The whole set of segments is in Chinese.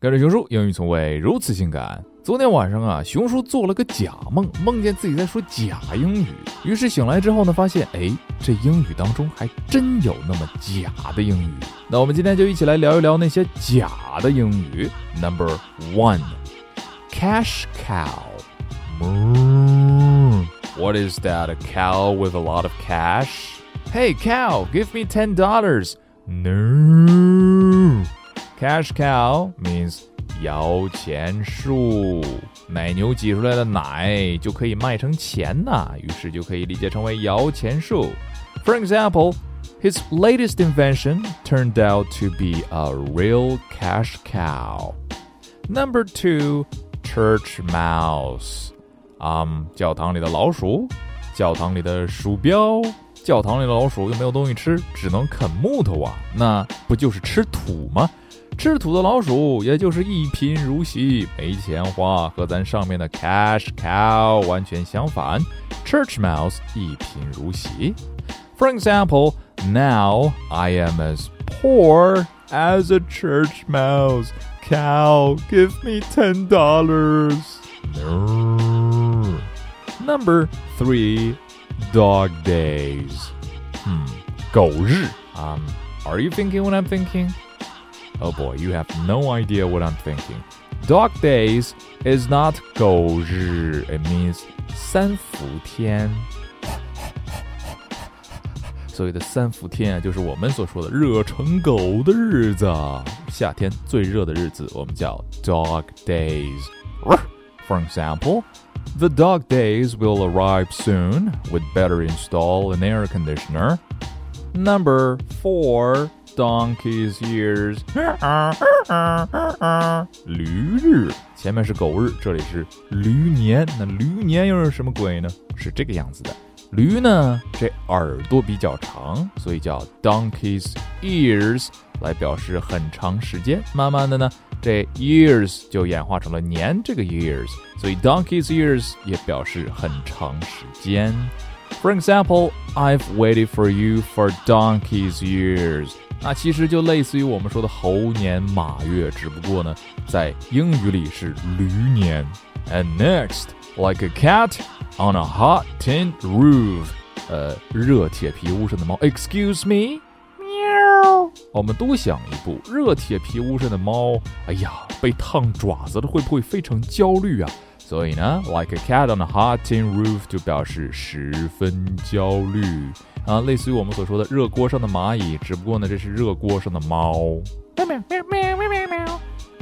跟着熊叔，英语从未如此性感。昨天晚上啊，熊叔做了个假梦，梦见自己在说假英语。于是醒来之后呢，发现哎，这英语当中还真有那么假的英语。那我们今天就一起来聊一聊那些假的英语。Number one, cash cow. What is that? A cow with a lot of cash? Hey, cow, give me ten dollars. No. Cash cow means 摇钱树，奶牛挤出来的奶就可以卖成钱呐，于是就可以理解成为摇钱树。For example, his latest invention turned out to be a real cash cow. Number two, church mouse. 啊、um,，教堂里的老鼠，教堂里的鼠标，教堂里的老鼠又没有东西吃，只能啃木头啊，那不就是吃土吗？ 吃土的老鼠，也就是一贫如洗，没钱花，和咱上面的 cash cow 完全相反。Church mouse 一贫如洗。For example, now I am as poor as a church mouse. Cow, give me ten dollars. No. Number three, dog days. Hmm, 狗日. Um, are you thinking what I'm thinking? Oh boy, you have no idea what I'm thinking. Dog days is not 狗日, it means 三伏天。所谓的三伏天啊，就是我们所说的热成狗的日子。夏天最热的日子，我们叫 dog days. For example, the dog days will arrive soon. We'd better install an air conditioner. Number four Donkey's ears. 驴日，前面是狗日，这里是驴年。那驴年又是什么鬼呢？是这个样子的。驴呢，这耳朵比较长，所以叫 donkey's ears 来表示很长时间。慢慢的呢，这 ears 就演化成了年这个 years，所以 donkey's ears 也表示很长时间。For example, I've waited for you for donkey's years. 那其实就类似于我们说的猴年马月，只不过呢，在英语里是驴年。And next, like a cat on a hot tin roof，呃，热铁皮屋上的猫。Excuse me，喵。我们多想一步，热铁皮屋上的猫，哎呀，被烫爪子了，会不会非常焦虑啊？ 所以呢，like a cat on a hot tin roof 就表示十分焦虑啊，类似于我们所说的热锅上的蚂蚁，只不过呢，这是热锅上的猫。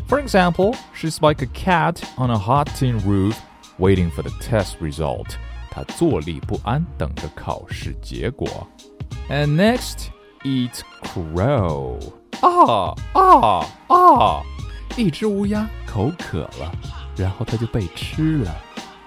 For example, she's like a cat on a hot tin roof, waiting for the test result. 她坐立不安，等着考试结果。And next, eat crow. 啊啊啊！一只乌鸦口渴了。 然后它就被吃了，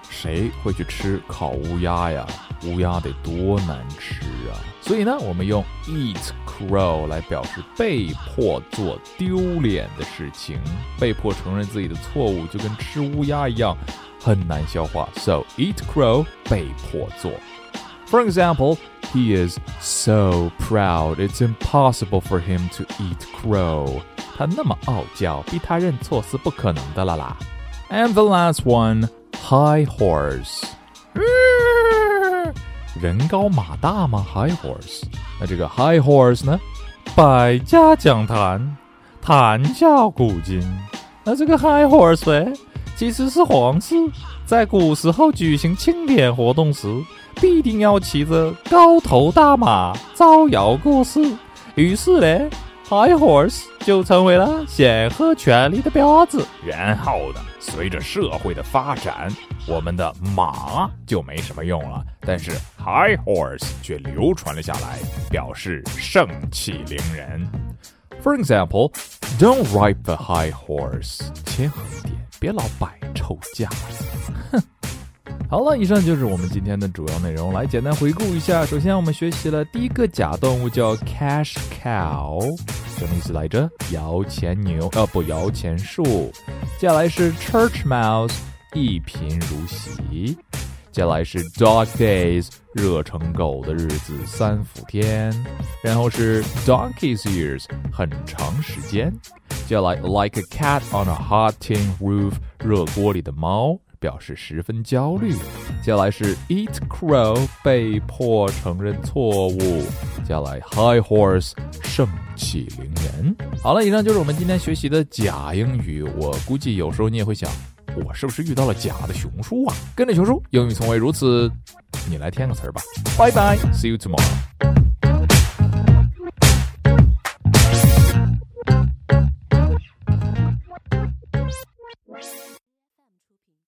谁会去吃烤乌鸦呀？乌鸦得多难吃啊！所以呢，我们用 eat crow 来表示被迫做丢脸的事情，被迫承认自己的错误，就跟吃乌鸦一样，很难消化。So eat crow 被迫做。For example, he is so proud it's impossible for him to eat crow. 他那么傲娇，逼他认错是不可能的了啦。And the last one, high horse. 人高马大吗？High horse。那这个 high horse 呢？百家讲坛，谈笑古今。那这个 high horse 呢，其实是皇室在古时候举行庆典活动时，必定要骑着高头大马招摇过市。于是呢，high horse 就成为了显赫权力的标志。然后呢？随着社会的发展，我们的马就没什么用了，但是 high horse 却流传了下来，表示盛气凌人。For example, don't ride the high horse，谦和一点，别老摆臭架子。哼。好了，以上就是我们今天的主要内容。来简单回顾一下，首先我们学习了第一个假动物叫 cash cow，什么意思来着？摇钱牛，呃不，摇钱树。接下来是 church mouse，一贫如洗。接下来是 dog days，热成狗的日子，三伏天。然后是 donkey's ears，很长时间。接下来 like a cat on a hot tin roof，热锅里的猫。表示十分焦虑。接下来是 eat crow，被迫承认错误。接下来 high horse，盛气凌人。好了，以上就是我们今天学习的假英语。我估计有时候你也会想，我是不是遇到了假的熊叔啊？跟着熊叔，英语从未如此。你来填个词儿吧。拜拜，see you tomorrow。